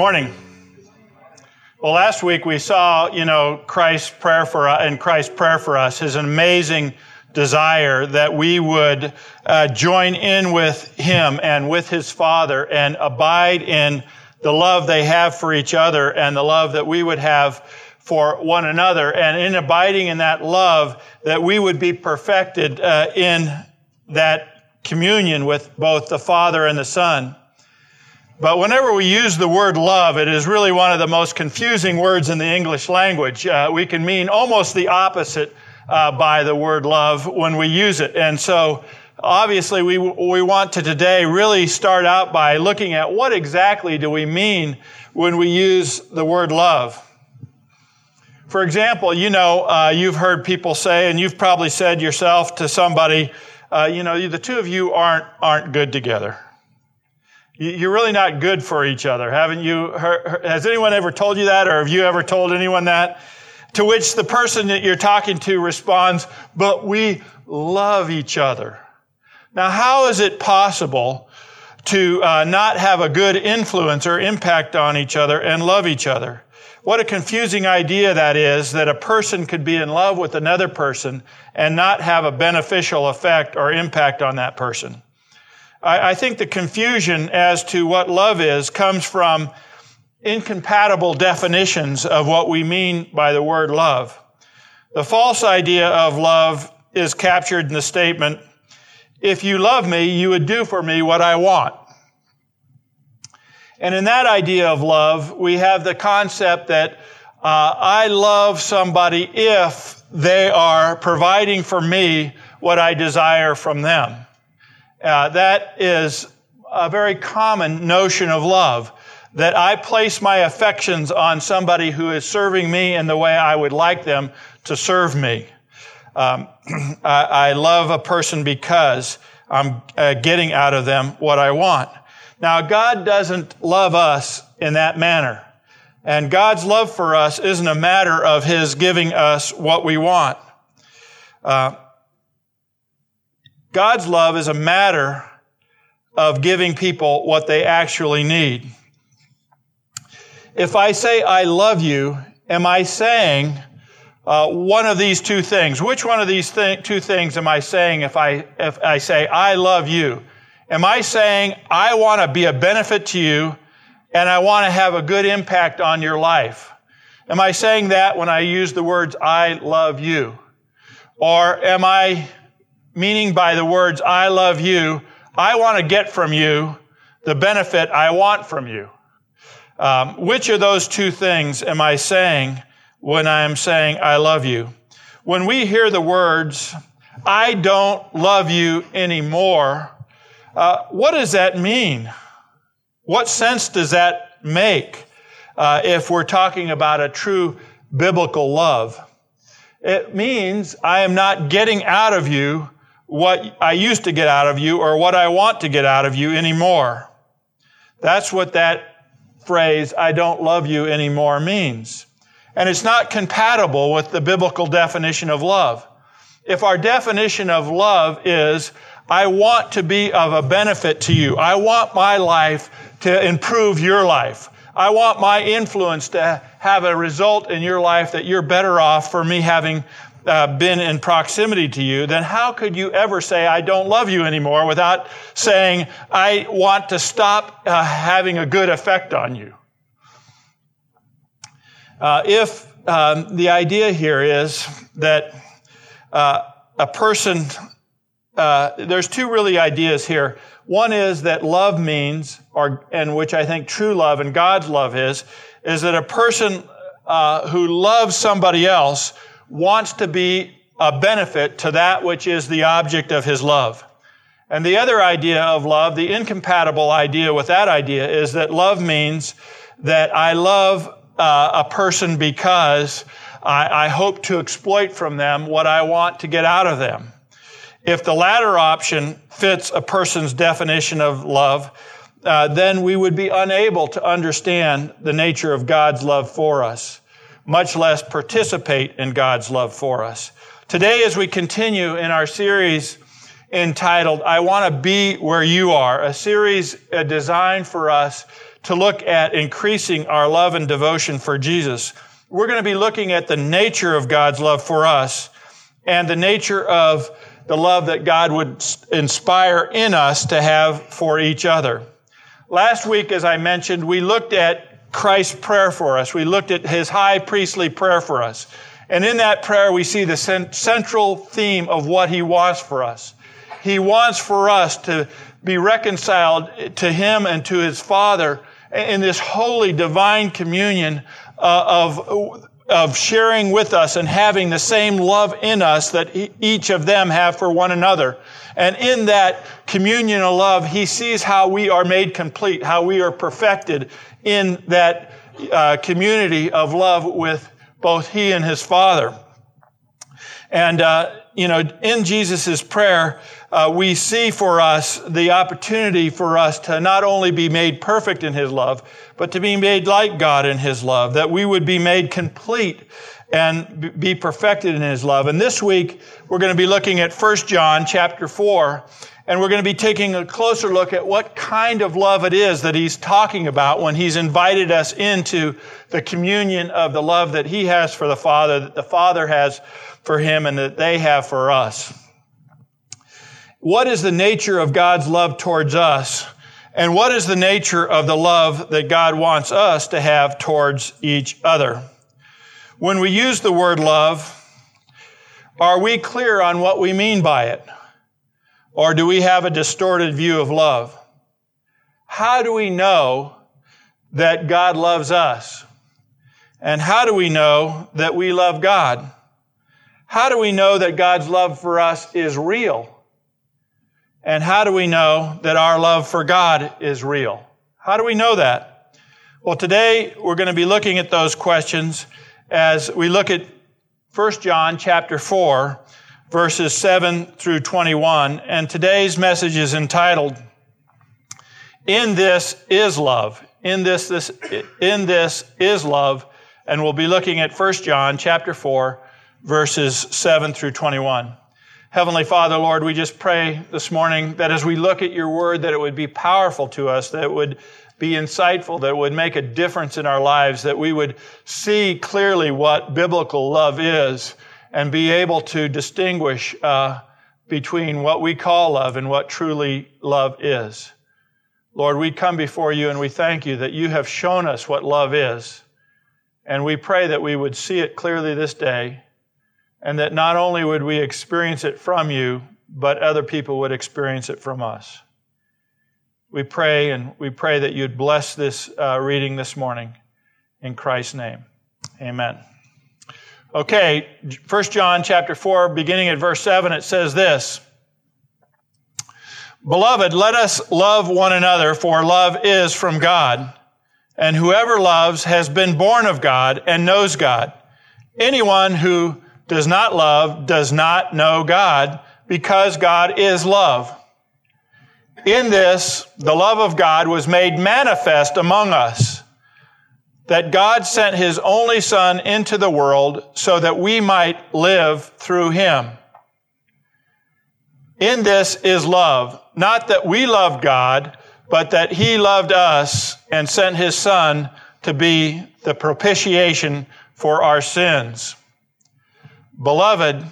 Morning. Well, last week we saw, you know, Christ's prayer for us, and Christ's prayer for us, his amazing desire that we would uh, join in with him and with his Father and abide in the love they have for each other and the love that we would have for one another. And in abiding in that love, that we would be perfected uh, in that communion with both the Father and the Son. But whenever we use the word love, it is really one of the most confusing words in the English language. Uh, we can mean almost the opposite uh, by the word love when we use it. And so, obviously, we, we want to today really start out by looking at what exactly do we mean when we use the word love. For example, you know, uh, you've heard people say, and you've probably said yourself to somebody, uh, you know, the two of you aren't, aren't good together. You're really not good for each other. Haven't you has anyone ever told you that or have you ever told anyone that? To which the person that you're talking to responds, but we love each other. Now, how is it possible to uh, not have a good influence or impact on each other and love each other? What a confusing idea that is that a person could be in love with another person and not have a beneficial effect or impact on that person. I, I think the confusion as to what love is comes from incompatible definitions of what we mean by the word love. The false idea of love is captured in the statement, if you love me, you would do for me what I want. And in that idea of love, we have the concept that uh, I love somebody if they are providing for me what I desire from them. Uh, that is a very common notion of love. That I place my affections on somebody who is serving me in the way I would like them to serve me. Um, I, I, love a person because I'm uh, getting out of them what I want. Now, God doesn't love us in that manner. And God's love for us isn't a matter of His giving us what we want. Uh, God's love is a matter of giving people what they actually need. If I say, I love you, am I saying uh, one of these two things? Which one of these th- two things am I saying if I, if I say, I love you? Am I saying, I want to be a benefit to you and I want to have a good impact on your life? Am I saying that when I use the words, I love you? Or am I meaning by the words, I love you, I want to get from you the benefit I want from you. Um, which of those two things am I saying when I am saying, I love you? When we hear the words, I don't love you anymore, uh, what does that mean? What sense does that make uh, if we're talking about a true biblical love? It means I am not getting out of you what I used to get out of you or what I want to get out of you anymore. That's what that phrase, I don't love you anymore, means. And it's not compatible with the biblical definition of love. If our definition of love is, I want to be of a benefit to you. I want my life to improve your life. I want my influence to have a result in your life that you're better off for me having uh, been in proximity to you, then how could you ever say, I don't love you anymore without saying, I want to stop uh, having a good effect on you? Uh, if um, the idea here is that uh, a person, uh, there's two really ideas here. One is that love means, or and which I think true love and God's love is, is that a person uh, who loves somebody else wants to be a benefit to that which is the object of his love. And the other idea of love, the incompatible idea with that idea, is that love means that I love uh, a person because I, I hope to exploit from them what I want to get out of them. If the latter option fits a person's definition of love, uh, then we would be unable to understand the nature of God's love for us much less participate in God's love for us. Today, as we continue in our series entitled, I Want to Be Where You Are, a series uh, designed for us to look at increasing our love and devotion for Jesus. We're going to be looking at the nature of God's love for us and the nature of the love that God would inspire in us to have for each other. Last week, as I mentioned, we looked at Christ's prayer for us. We looked at his high priestly prayer for us. And in that prayer, we see the central theme of what he wants for us. He wants for us to be reconciled to him and to his Father in this holy divine communion uh, of of sharing with us and having the same love in us that each of them have for one another. And in that communion of love, he sees how we are made complete, how we are perfected in that uh, community of love with both he and his father. And, uh, you know, in Jesus' prayer, uh, we see for us the opportunity for us to not only be made perfect in his love, but to be made like God in his love, that we would be made complete and be perfected in his love. And this week, we're going to be looking at 1 John chapter 4, and we're going to be taking a closer look at what kind of love it is that he's talking about when he's invited us into the communion of the love that he has for the Father, that the Father has for him and that they have for us. What is the nature of God's love towards us? And what is the nature of the love that God wants us to have towards each other? When we use the word love, are we clear on what we mean by it? Or do we have a distorted view of love? How do we know that God loves us? And how do we know that we love God? How do we know that God's love for us is real? And how do we know that our love for God is real? How do we know that? Well, today we're going to be looking at those questions as we look at 1 John chapter 4, verses 7 through 21. And today's message is entitled, In This Is Love. In this, this, in this is love. And we'll be looking at 1 John chapter 4, verses 7 through 21. Heavenly Father, Lord, we just pray this morning that as we look at your word, that it would be powerful to us, that it would be insightful, that it would make a difference in our lives, that we would see clearly what biblical love is and be able to distinguish uh, between what we call love and what truly love is. Lord, we come before you and we thank you that you have shown us what love is. And we pray that we would see it clearly this day and that not only would we experience it from you, but other people would experience it from us. We pray and we pray that you'd bless this uh, reading this morning in Christ's name. Amen. Okay, 1 John chapter 4, beginning at verse 7, it says this. Beloved, let us love one another, for love is from God. And whoever loves has been born of God and knows God. Anyone who does not love does not know God because God is love. In this, the love of God was made manifest among us, that God sent his only Son into the world so that we might live through him. In this is love, not that we loved God, but that he loved us and sent his Son to be the propitiation for our sins. Beloved,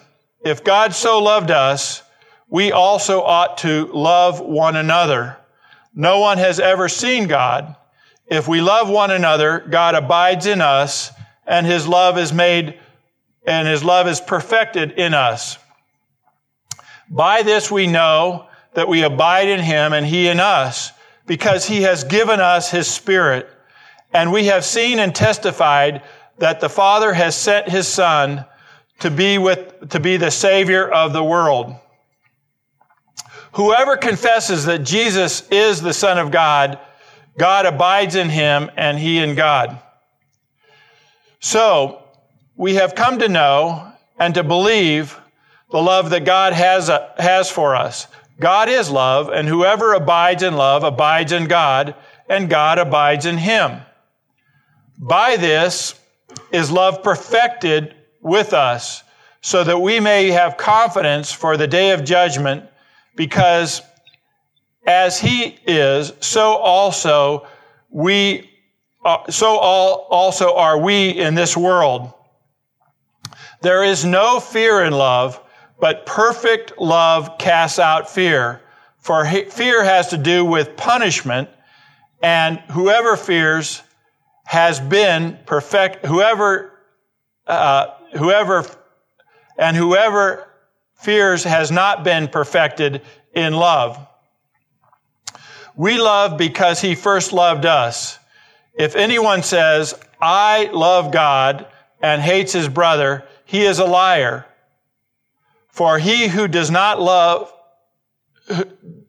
if God so loved us, we also ought to love one another. No one has ever seen God. If we love one another, God abides in us and his love is made and his love is perfected in us. By this we know that we abide in him and he in us because he has given us his spirit. And we have seen and testified that the Father has sent his son to be with, to be the Savior of the world. Whoever confesses that Jesus is the Son of God, God abides in him and he in God. So, we have come to know and to believe the love that God has, uh, has for us. God is love, and whoever abides in love abides in God, and God abides in him. By this is love perfected with us so that we may have confidence for the day of judgment because as he is, so also we, uh, so all, also are we in this world. There is no fear in love, but perfect love casts out fear. For fear has to do with punishment, and whoever fears has been perfect, whoever, uh, whoever, and whoever fears has not been perfected in love. We love because he first loved us. If anyone says, I love God and hates his brother, he is a liar. For he who does not love,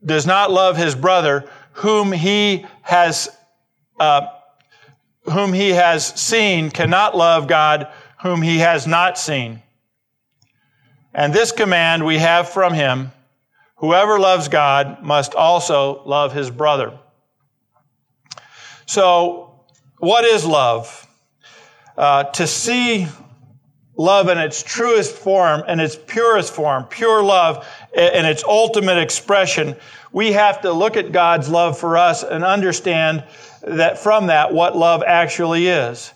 does not love his brother, whom he has, uh, whom he has seen, cannot love God, whom he has not seen. And this command we have from him whoever loves God must also love his brother. So, what is love? Uh, to see love in its truest form and its purest form, pure love in its ultimate expression, we have to look at God's love for us and understand that from that what love actually is.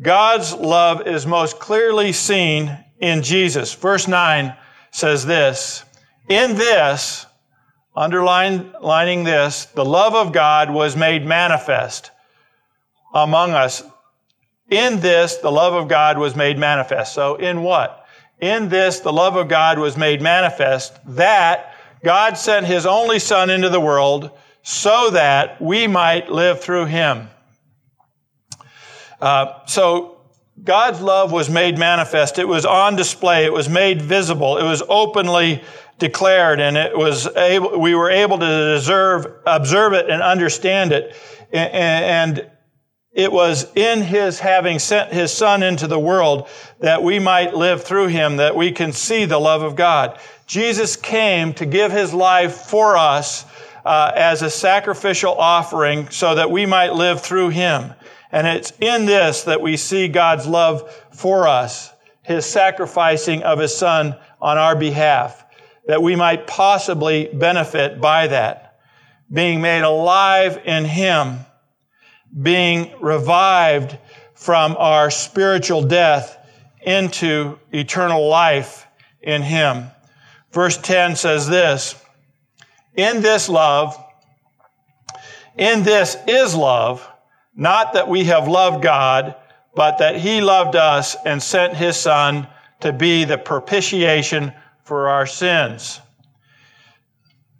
God's love is most clearly seen in Jesus. Verse 9 says this, in this, underlining this, the love of God was made manifest among us. In this, the love of God was made manifest. So in what? In this, the love of God was made manifest that God sent his only son into the world so that we might live through him. Uh, so God's love was made manifest. It was on display. It was made visible. It was openly declared and it was able, we were able to deserve, observe it and understand it. And it was in his having sent his son into the world that we might live through him, that we can see the love of God. Jesus came to give his life for us uh, as a sacrificial offering so that we might live through him. And it's in this that we see God's love for us, His sacrificing of His Son on our behalf, that we might possibly benefit by that. Being made alive in Him, being revived from our spiritual death into eternal life in Him. Verse 10 says this, in this love, in this is love, not that we have loved God, but that he loved us and sent his son to be the propitiation for our sins.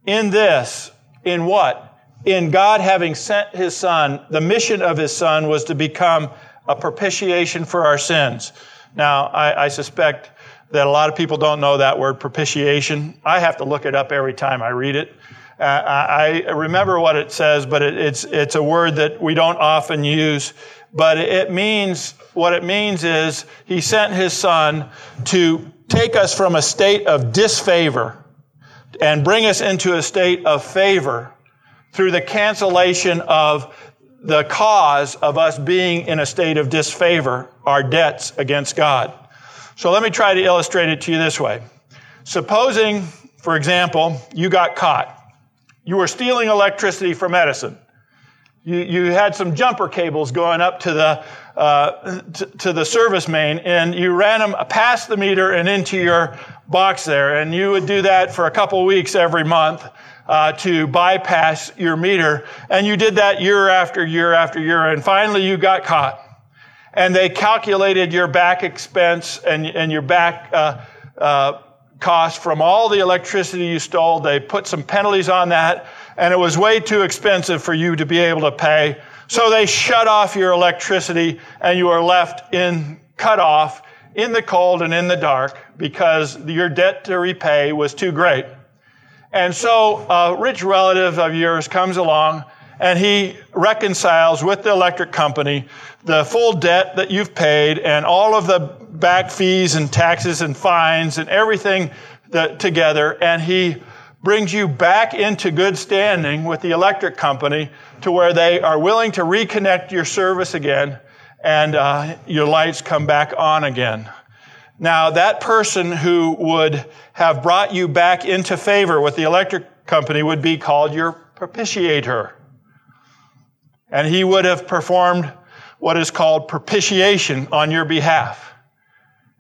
In this, in what? In God having sent his son, the mission of his son was to become a propitiation for our sins. Now, I, I suspect that a lot of people don't know that word propitiation. I have to look it up every time I read it. Uh, I remember what it says, but it, it's, it's a word that we don't often use. But it means, what it means is he sent his son to take us from a state of disfavor and bring us into a state of favor through the cancellation of the cause of us being in a state of disfavor, our debts against God. So let me try to illustrate it to you this way. Supposing, for example, you got caught you were stealing electricity from Edison. You, you had some jumper cables going up to the, uh, to, to the service main and you ran them past the meter and into your box there. And you would do that for a couple weeks every month. Uh, to bypass your meter. And you did that year after year after year. And finally you got caught. And they calculated your back expense and, and your back uh, uh, cost from all the electricity you stole. They put some penalties on that, and it was way too expensive for you to be able to pay. So they shut off your electricity, and you are left in cut off in the cold and in the dark because your debt to repay was too great. And so a rich relative of yours comes along and he reconciles with the electric company the full debt that you've paid and all of the back fees and taxes and fines and everything that, together, and he brings you back into good standing with the electric company to where they are willing to reconnect your service again and uh, your lights come back on again. Now, that person who would have brought you back into favor with the electric company would be called your propitiator. and he would have performed what is called propitiation on your behalf.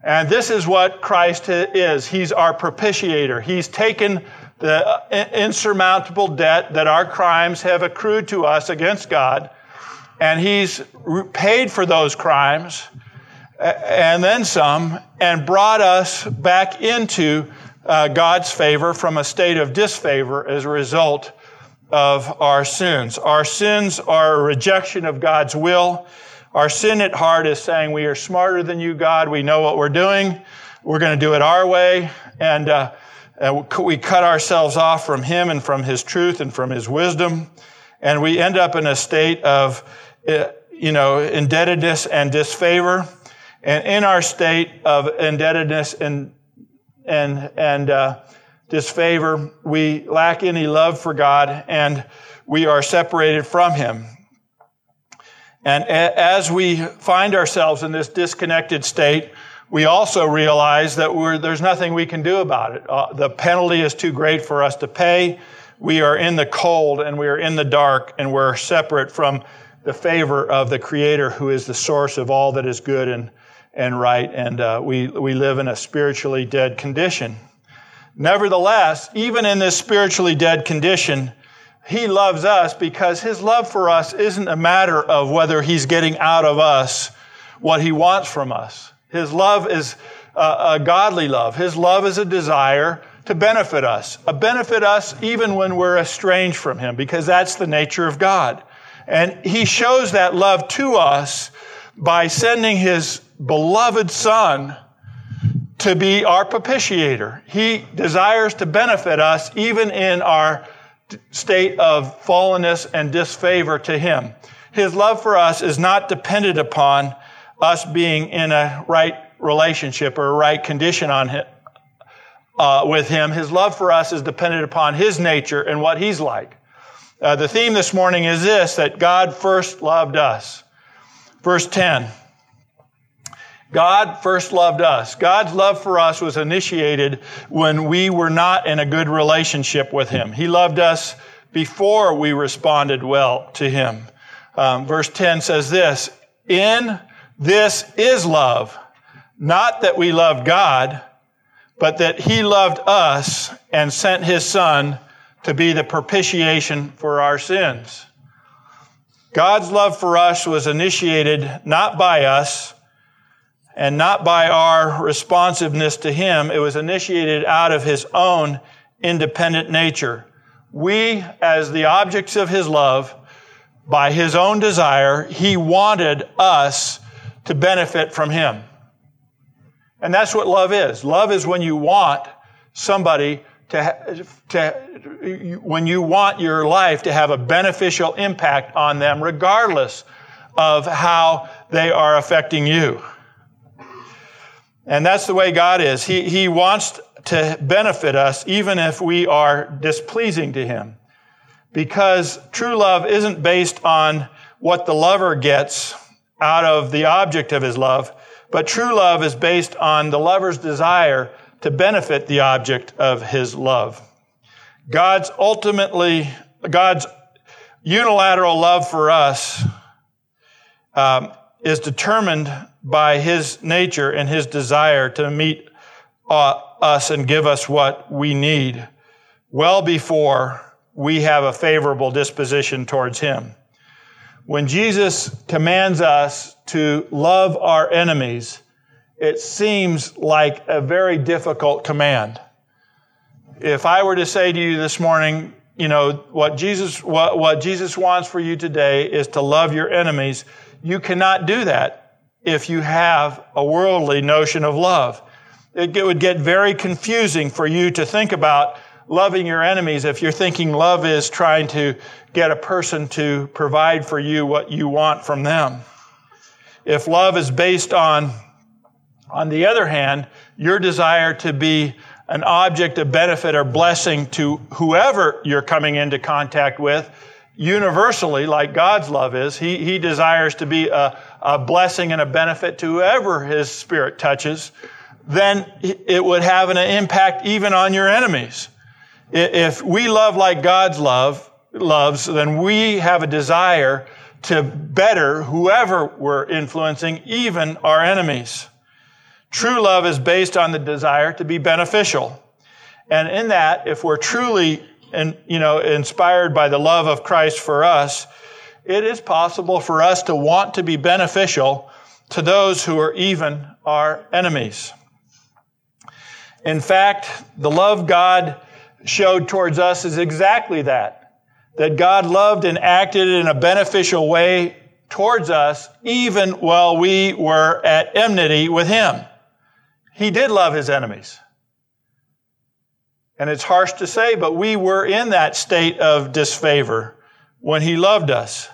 And this is what Christ is. He's our propitiator. He's taken the insurmountable debt that our crimes have accrued to us against God, and He's paid for those crimes and then some, and brought us back into uh, God's favor from a state of disfavor as a result of our sins. Our sins are a rejection of God's will. Our sin at heart is saying we are smarter than you, God. We know what we're doing. We're going to do it our way. And uh, uh, we cut ourselves off from Him and from His truth and from His wisdom. And we end up in a state of, uh, you know, indebtedness and disfavor. And in our state of indebtedness and, and, and, uh, disfavor, we lack any love for God and we are separated from Him. And as we find ourselves in this disconnected state, we also realize that there's nothing we can do about it. Uh, the penalty is too great for us to pay. We are in the cold and we are in the dark and we're separate from the favor of the Creator who is the source of all that is good and, and right. And uh, we, we live in a spiritually dead condition. Nevertheless, even in this spiritually dead condition, he loves us because His love for us isn't a matter of whether He's getting out of us what He wants from us. His love is a, a godly love. His love is a desire to benefit us, a benefit us even when we're estranged from Him, because that's the nature of God. And He shows that love to us by sending His beloved Son to be our propitiator. He desires to benefit us even in our state of fallenness and disfavor to Him. His love for us is not dependent upon us being in a right relationship or a right condition on him, uh, with Him. His love for us is dependent upon His nature and what He's like. Uh, the theme this morning is this that God first loved us. Verse 10. God first loved us. God's love for us was initiated when we were not in a good relationship with Him. He loved us before we responded well to Him. Um, verse 10 says this, in this is love, not that we loved God, but that He loved us and sent His Son to be the propitiation for our sins. God's love for us was initiated not by us, and not by our responsiveness to Him. It was initiated out of His own independent nature. We, as the objects of His love, by His own desire, He wanted us to benefit from Him. And that's what love is. Love is when you want somebody to, to, when you want your life to have a beneficial impact on them, regardless of how they are affecting you. And that's the way God is. He, he wants to benefit us even if we are displeasing to Him. Because true love isn't based on what the lover gets out of the object of his love, but true love is based on the lover's desire to benefit the object of his love. God's ultimately, God's unilateral love for us um, is determined by his nature and his desire to meet uh, us and give us what we need well before we have a favorable disposition towards him. When Jesus commands us to love our enemies, it seems like a very difficult command. If I were to say to you this morning, you know, what Jesus, what, what Jesus wants for you today is to love your enemies, you cannot do that if you have a worldly notion of love. It would get very confusing for you to think about loving your enemies if you're thinking love is trying to get a person to provide for you what you want from them. If love is based on, on the other hand, your desire to be an object of benefit or blessing to whoever you're coming into contact with, universally, like God's love is, He, he desires to be a, a blessing and a benefit to whoever His Spirit touches, then it would have an impact even on your enemies. If we love like God's love loves, then we have a desire to better whoever we're influencing, even our enemies. True love is based on the desire to be beneficial. And in that, if we're truly and, you know, inspired by the love of Christ for us, it is possible for us to want to be beneficial to those who are even our enemies. In fact, the love God showed towards us is exactly that. That God loved and acted in a beneficial way towards us even while we were at enmity with Him. He did love His enemies. And it's harsh to say, but we were in that state of disfavor when He loved us.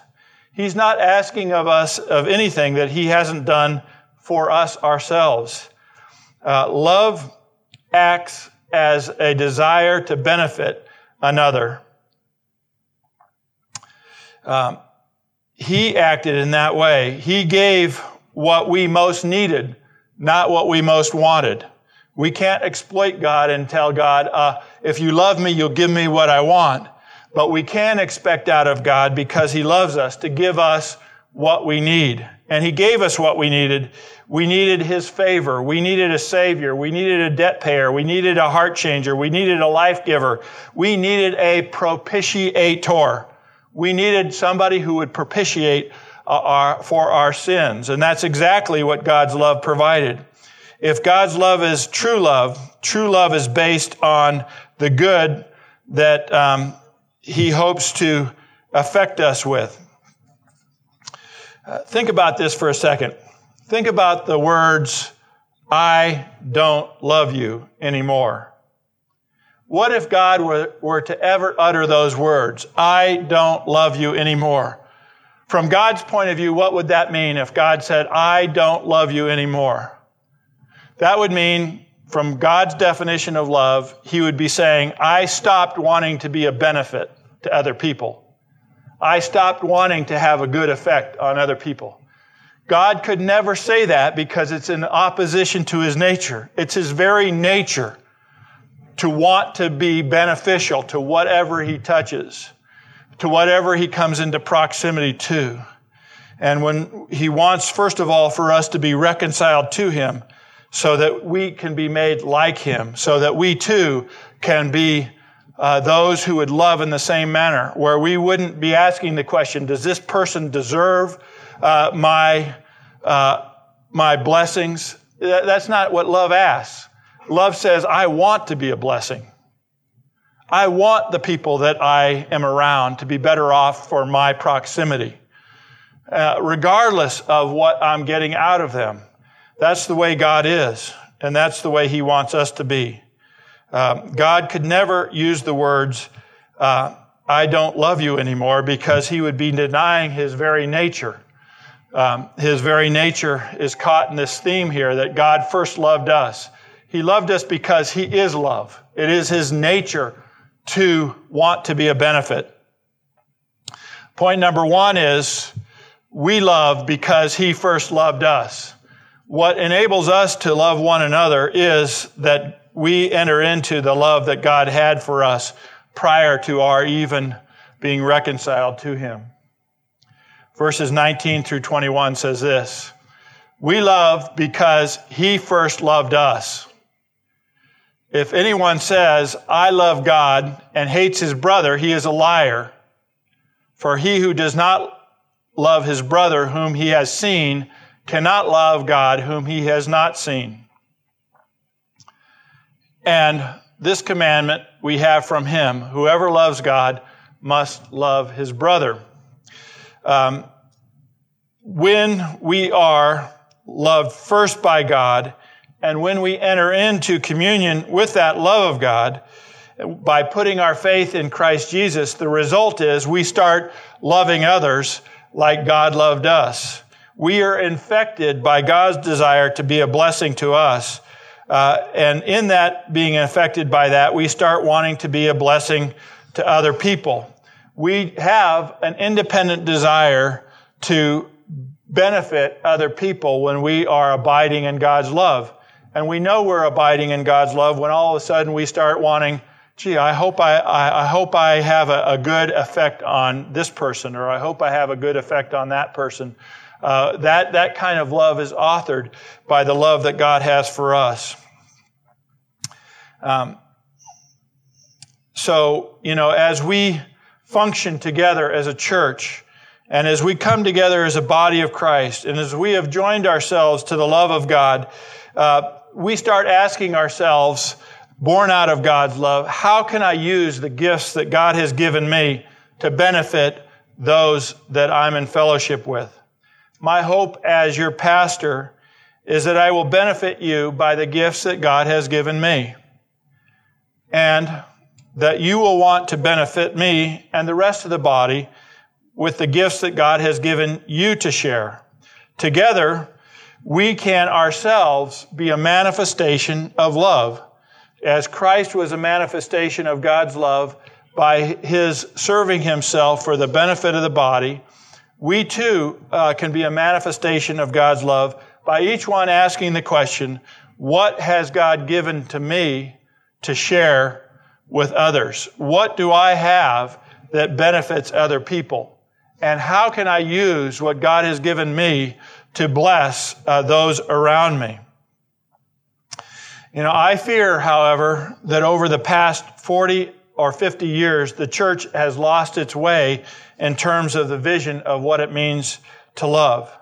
He's not asking of us of anything that He hasn't done for us ourselves. Uh, love acts as a desire to benefit another. Um, he acted in that way. He gave what we most needed, not what we most wanted. We can't exploit God and tell God, uh, if you love me, you'll give me what I want. But we can expect out of God because He loves us to give us what we need. And He gave us what we needed. We needed His favor. We needed a Savior. We needed a debt payer. We needed a heart changer. We needed a life giver. We needed a propitiator. We needed somebody who would propitiate uh, our, for our sins. And that's exactly what God's love provided. If God's love is true love, true love is based on the good that um, He hopes to affect us with. Uh, think about this for a second. Think about the words, I don't love you anymore. What if God were, were to ever utter those words, I don't love you anymore? From God's point of view, what would that mean if God said, I don't love you anymore? That would mean, from God's definition of love, He would be saying, I stopped wanting to be a benefit to other people. I stopped wanting to have a good effect on other people. God could never say that because it's in opposition to His nature. It's His very nature to want to be beneficial to whatever He touches, to whatever He comes into proximity to. And when He wants, first of all, for us to be reconciled to Him, so that we can be made like him, so that we too can be uh, those who would love in the same manner, where we wouldn't be asking the question, does this person deserve uh, my, uh, my blessings? That's not what love asks. Love says, I want to be a blessing. I want the people that I am around to be better off for my proximity, uh, regardless of what I'm getting out of them. That's the way God is, and that's the way He wants us to be. Uh, God could never use the words, uh, I don't love you anymore, because He would be denying His very nature. Um, his very nature is caught in this theme here that God first loved us. He loved us because He is love. It is His nature to want to be a benefit. Point number one is we love because He first loved us what enables us to love one another is that we enter into the love that God had for us prior to our even being reconciled to Him. Verses 19 through 21 says this We love because He first loved us. If anyone says, I love God and hates his brother, he is a liar. For he who does not love his brother whom he has seen cannot love God whom he has not seen. And this commandment we have from him whoever loves God must love his brother. Um, when we are loved first by God, and when we enter into communion with that love of God, by putting our faith in Christ Jesus, the result is we start loving others like God loved us we are infected by God's desire to be a blessing to us. Uh, and in that, being affected by that, we start wanting to be a blessing to other people. We have an independent desire to benefit other people when we are abiding in God's love. And we know we're abiding in God's love when all of a sudden we start wanting gee, I hope I, I, I hope I have a, a, good effect on this person, or I hope I have a good effect on that person. Uh, that, that kind of love is authored by the love that God has for us. Um, so, you know, as we function together as a church, and as we come together as a body of Christ, and as we have joined ourselves to the love of God, uh, we start asking ourselves, born out of God's love, how can I use the gifts that God has given me to benefit those that I'm in fellowship with? My hope as your pastor is that I will benefit you by the gifts that God has given me. And that you will want to benefit me and the rest of the body with the gifts that God has given you to share. Together, we can ourselves be a manifestation of love. As Christ was a manifestation of God's love by his serving himself for the benefit of the body, we too uh, can be a manifestation of God's love by each one asking the question, what has God given to me to share with others? What do I have that benefits other people? And how can I use what God has given me to bless uh, those around me? You know, I fear, however, that over the past 40 or 50 years, the church has lost its way in terms of the vision of what it means to love.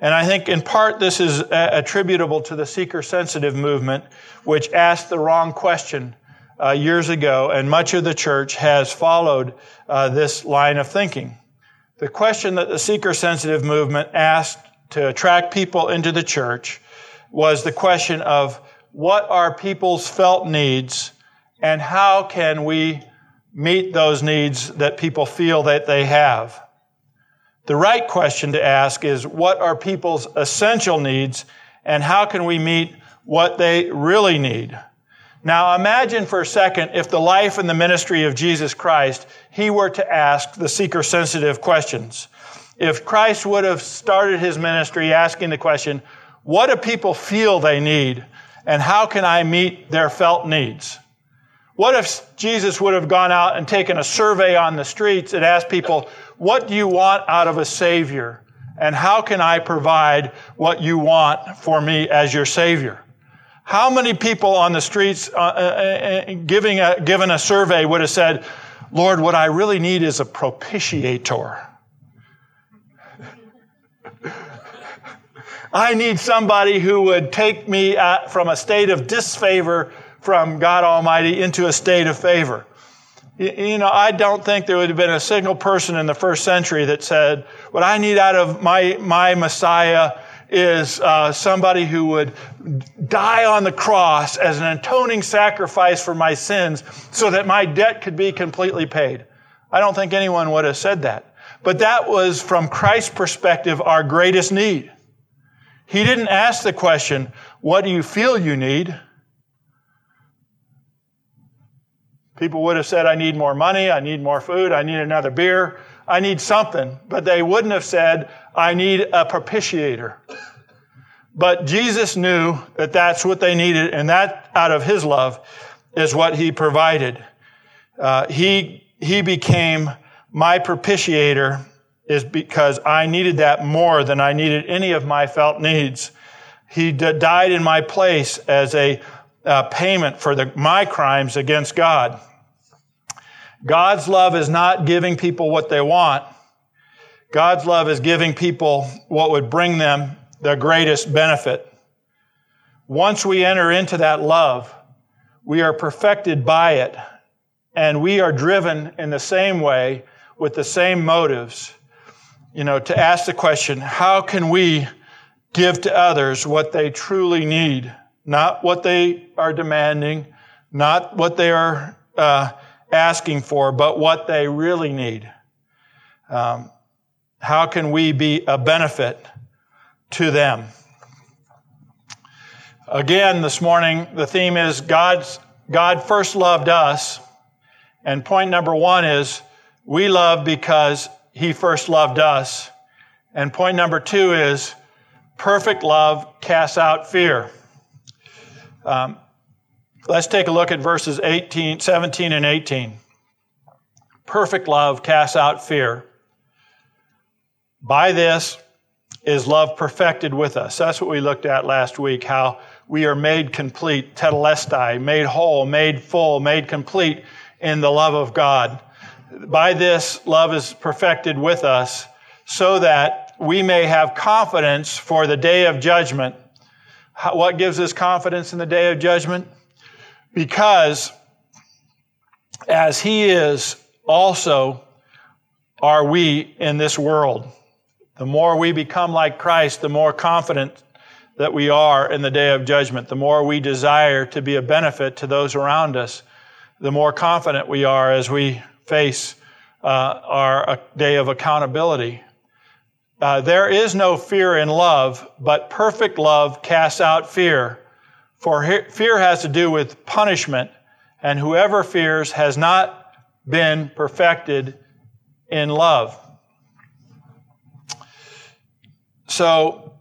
And I think in part this is attributable to the seeker sensitive movement, which asked the wrong question uh, years ago, and much of the church has followed uh, this line of thinking. The question that the seeker sensitive movement asked to attract people into the church was the question of what are people's felt needs and how can we meet those needs that people feel that they have? The right question to ask is what are people's essential needs and how can we meet what they really need? Now imagine for a second if the life and the ministry of Jesus Christ, he were to ask the seeker sensitive questions. If Christ would have started his ministry asking the question, what do people feel they need and how can I meet their felt needs? What if Jesus would have gone out and taken a survey on the streets and asked people, what do you want out of a Savior? And how can I provide what you want for me as your Savior? How many people on the streets uh, uh, uh, giving a, given a survey would have said, Lord, what I really need is a propitiator. I need somebody who would take me from a state of disfavor from God Almighty into a state of favor. You know, I don't think there would have been a single person in the first century that said, What I need out of my, my Messiah is uh, somebody who would die on the cross as an atoning sacrifice for my sins so that my debt could be completely paid. I don't think anyone would have said that. But that was, from Christ's perspective, our greatest need. He didn't ask the question, What do you feel you need? People would have said, I need more money, I need more food, I need another beer, I need something. But they wouldn't have said, I need a propitiator. But Jesus knew that that's what they needed, and that out of his love is what he provided. Uh, he, he became my propitiator is because I needed that more than I needed any of my felt needs. He d- died in my place as a uh, payment for the, my crimes against God. God's love is not giving people what they want. God's love is giving people what would bring them the greatest benefit. Once we enter into that love, we are perfected by it, and we are driven in the same way with the same motives. You know, to ask the question, how can we give to others what they truly need? Not what they are demanding, not what they are uh, asking for, but what they really need. Um, how can we be a benefit to them? Again, this morning, the theme is God's, God first loved us. And point number one is we love because he first loved us. And point number two is perfect love casts out fear. Um, Let's take a look at verses 18, 17 and 18. Perfect love casts out fear. By this is love perfected with us. That's what we looked at last week, how we are made complete, tetelestai, made whole, made full, made complete in the love of God. By this, love is perfected with us so that we may have confidence for the day of judgment. What gives us confidence in the day of judgment? Because as He is, also are we in this world. The more we become like Christ, the more confident that we are in the day of judgment. The more we desire to be a benefit to those around us, the more confident we are as we face uh, our day of accountability. Uh, there is no fear in love, but perfect love casts out fear. For fear has to do with punishment, and whoever fears has not been perfected in love. So,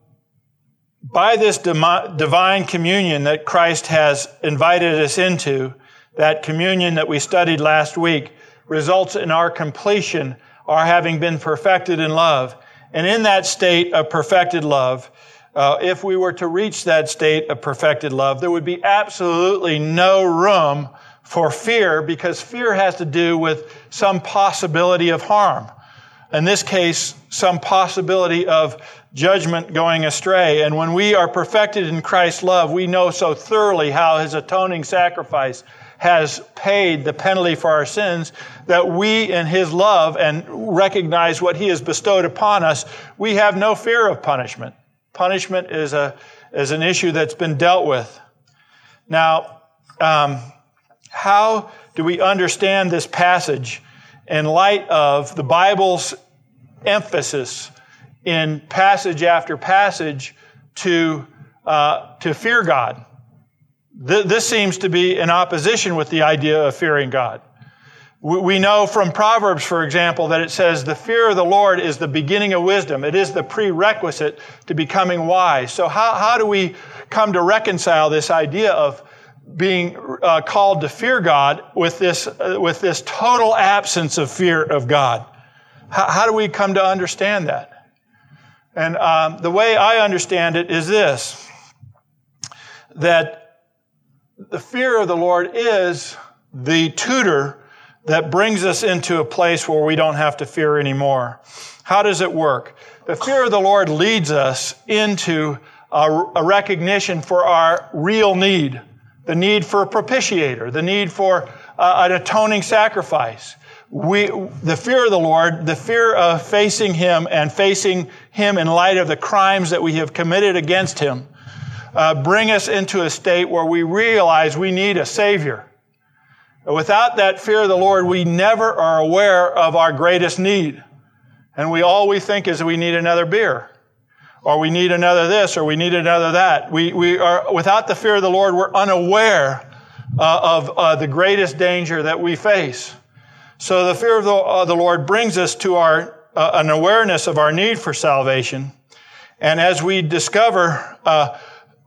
by this divine communion that Christ has invited us into, that communion that we studied last week results in our completion, our having been perfected in love. And in that state of perfected love, uh, if we were to reach that state of perfected love, there would be absolutely no room for fear because fear has to do with some possibility of harm. In this case, some possibility of judgment going astray. And when we are perfected in Christ's love, we know so thoroughly how his atoning sacrifice has paid the penalty for our sins that we, in his love and recognize what he has bestowed upon us, we have no fear of punishment. Punishment is, a, is an issue that's been dealt with. Now, um, how do we understand this passage in light of the Bible's emphasis in passage after passage to, uh, to fear God. Th- this seems to be in opposition with the idea of fearing God. We, know from Proverbs, for example, that it says, The fear of the Lord is the beginning of wisdom. It is the prerequisite to becoming wise. So, how, how do we come to reconcile this idea of being uh, called to fear God with this, uh, with this total absence of fear of God? How, how do we come to understand that? And um, the way I understand it is this that the fear of the Lord is the tutor that brings us into a place where we don't have to fear anymore. How does it work? The fear of the Lord leads us into a, a recognition for our real need, the need for a propitiator, the need for uh, an atoning sacrifice we, the fear of the Lord, the fear of facing Him and facing Him in light of the crimes that we have committed against Him, uh, bring us into a state where we realize we need a Savior. Without that fear of the Lord, we never are aware of our greatest need. And we all we think is we need another beer, or we need another this, or we need another that. We, we are, without the fear of the Lord, we're unaware uh, of uh, the greatest danger that we face. So the fear of the, uh, the Lord brings us to our, uh, an awareness of our need for salvation. And as we discover uh,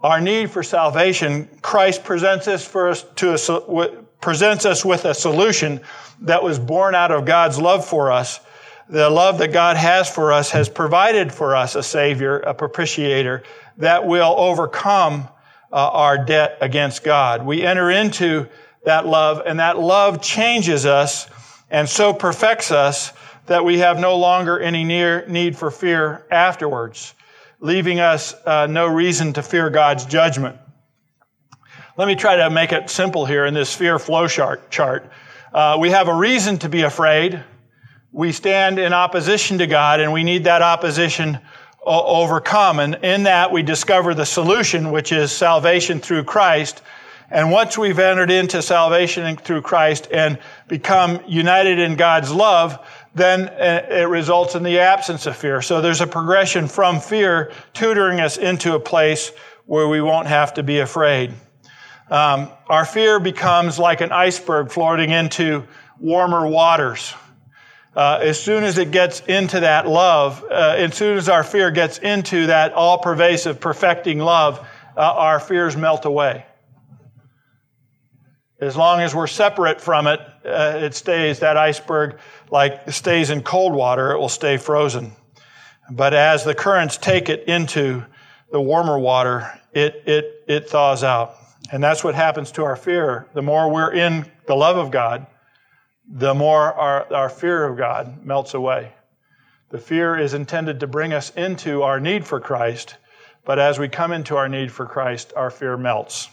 our need for salvation, Christ presents us for us to a, presents us with a solution that was born out of God's love for us. The love that God has for us has provided for us a Savior, a propitiator that will overcome uh, our debt against God. We enter into that love, and that love changes us and so perfects us that we have no longer any near need for fear afterwards, leaving us uh, no reason to fear God's judgment. Let me try to make it simple here in this fear flow chart. Uh, we have a reason to be afraid. We stand in opposition to God, and we need that opposition overcome. And in that, we discover the solution, which is salvation through Christ and once we've entered into salvation through Christ and become united in God's love, then uh, it results in the absence of fear. So there's a progression from fear tutoring us into a place where we won't have to be afraid. Um, our fear becomes like an iceberg floating into warmer waters. Uh, as soon as it gets into that love, uh, as soon as our fear gets into that all pervasive, perfecting love, uh, our fears melt away. As long as we're separate from it, uh, it stays, that iceberg, like stays in cold water, it will stay frozen. But as the currents take it into the warmer water, it, it, it thaws out. And that's what happens to our fear. The more we're in the love of God, the more our, our fear of God melts away. The fear is intended to bring us into our need for Christ, but as we come into our need for Christ, our fear melts.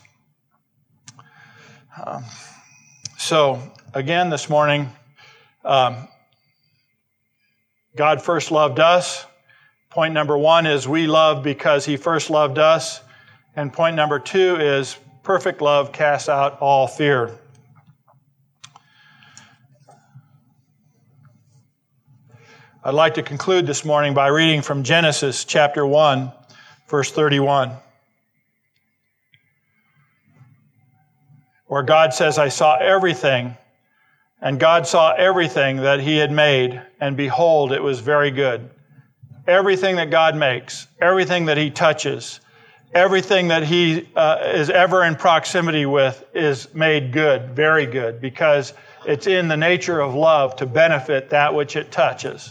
Um, so, again, this morning, um, God first loved us. Point number one is we love because He first loved us. And point number two is perfect love casts out all fear. I'd like to conclude this morning by reading from Genesis chapter 1, verse 31, where God says, I saw everything, and God saw everything that He had made, and behold, it was very good. Everything that God makes, everything that He touches, everything that He uh, is ever in proximity with is made good, very good, because it's in the nature of love to benefit that which it touches.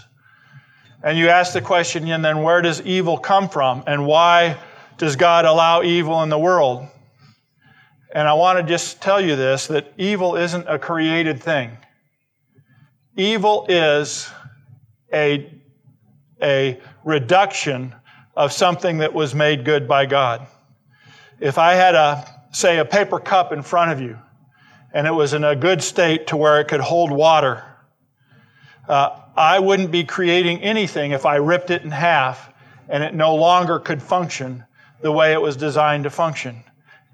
And you ask the question, and then where does evil come from? And why does God allow evil in the world? And I want to just tell you this that evil isn't a created thing. Evil is a, a reduction of something that was made good by God. If I had a, say, a paper cup in front of you, and it was in a good state to where it could hold water, uh, I wouldn't be creating anything if I ripped it in half and it no longer could function the way it was designed to function.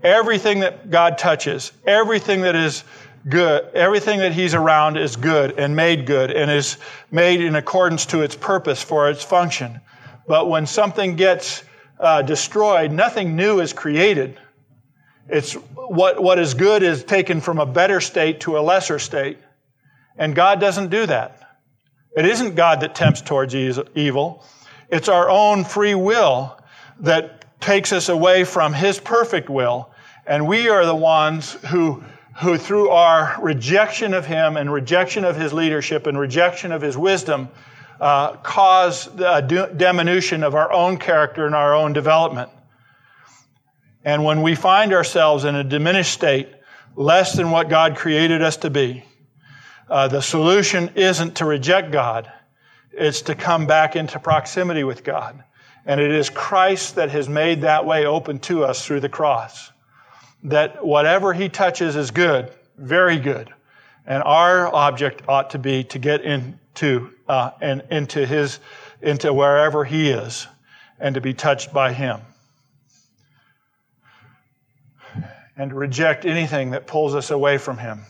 Everything that God touches, everything that is good, everything that He's around is good and made good and is made in accordance to its purpose for its function. But when something gets uh, destroyed, nothing new is created. It's what, what is good is taken from a better state to a lesser state. And God doesn't do that. It isn't God that tempts towards evil. It's our own free will that takes us away from His perfect will. And we are the ones who, who through our rejection of Him and rejection of His leadership and rejection of His wisdom, uh, cause a diminution of our own character and our own development. And when we find ourselves in a diminished state, less than what God created us to be, uh, the solution isn't to reject God, it's to come back into proximity with God. And it is Christ that has made that way open to us through the cross. That whatever He touches is good, very good. And our object ought to be to get into, uh, and into His, into wherever He is and to be touched by Him. And to reject anything that pulls us away from Him.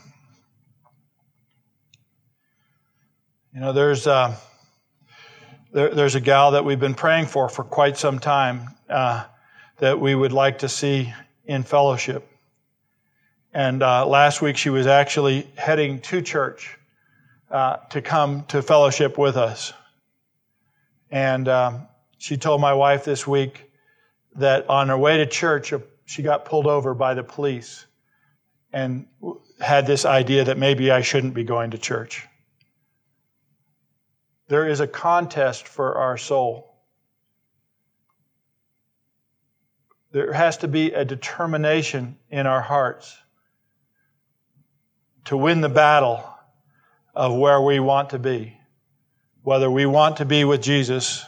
You know, there's uh, there, there's a gal that we've been praying for for quite some time uh, that we would like to see in fellowship. And uh, last week she was actually heading to church uh, to come to fellowship with us. And um, she told my wife this week that on her way to church, uh, she got pulled over by the police and had this idea that maybe I shouldn't be going to church. There is a contest for our soul. There has to be a determination in our hearts to win the battle of where we want to be. Whether we want to be with Jesus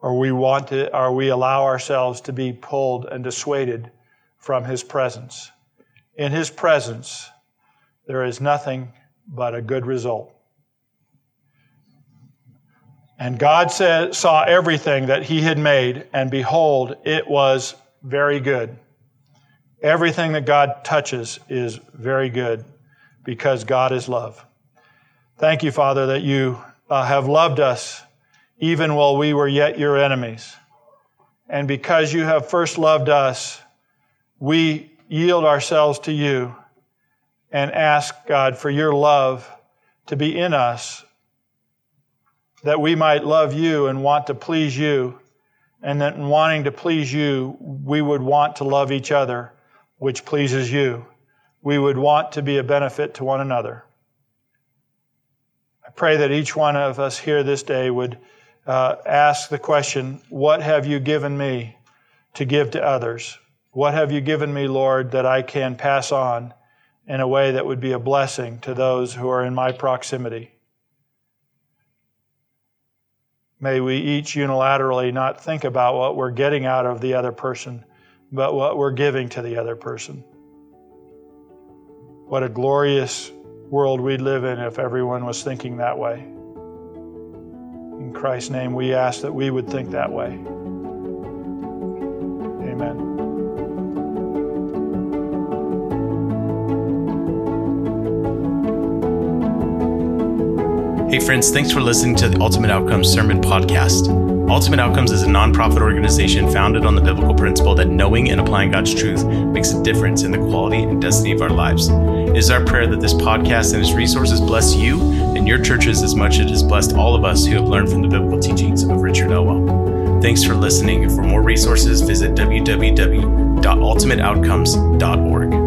or we want to, or we allow ourselves to be pulled and dissuaded from His presence. In His presence, there is nothing but a good result. And God said, saw everything that he had made, and behold, it was very good. Everything that God touches is very good because God is love. Thank you, Father, that you uh, have loved us even while we were yet your enemies. And because you have first loved us, we yield ourselves to you and ask, God, for your love to be in us that we might love you and want to please you, and that in wanting to please you, we would want to love each other, which pleases you. we would want to be a benefit to one another. Pray that each one of us here this day would uh, ask the question What have you given me to give to others? What have you given me, Lord, that I can pass on in a way that would be a blessing to those who are in my proximity? May we each unilaterally not think about what we're getting out of the other person, but what we're giving to the other person. What a glorious world we'd live in if everyone was thinking that way. In Christ's name, we ask that we would think that way. Amen. Hey, friends, thanks for listening to the Ultimate Outcomes Sermon Podcast. Ultimate Outcomes is a nonprofit organization founded on the biblical principle that knowing and applying God's truth makes a difference in the quality and destiny of our lives. It is our prayer that this podcast and its resources bless you and your churches as much as it has blessed all of us who have learned from the biblical teachings of Richard Elwell. Thanks for listening. And for more resources, visit www.ultimateoutcomes.org.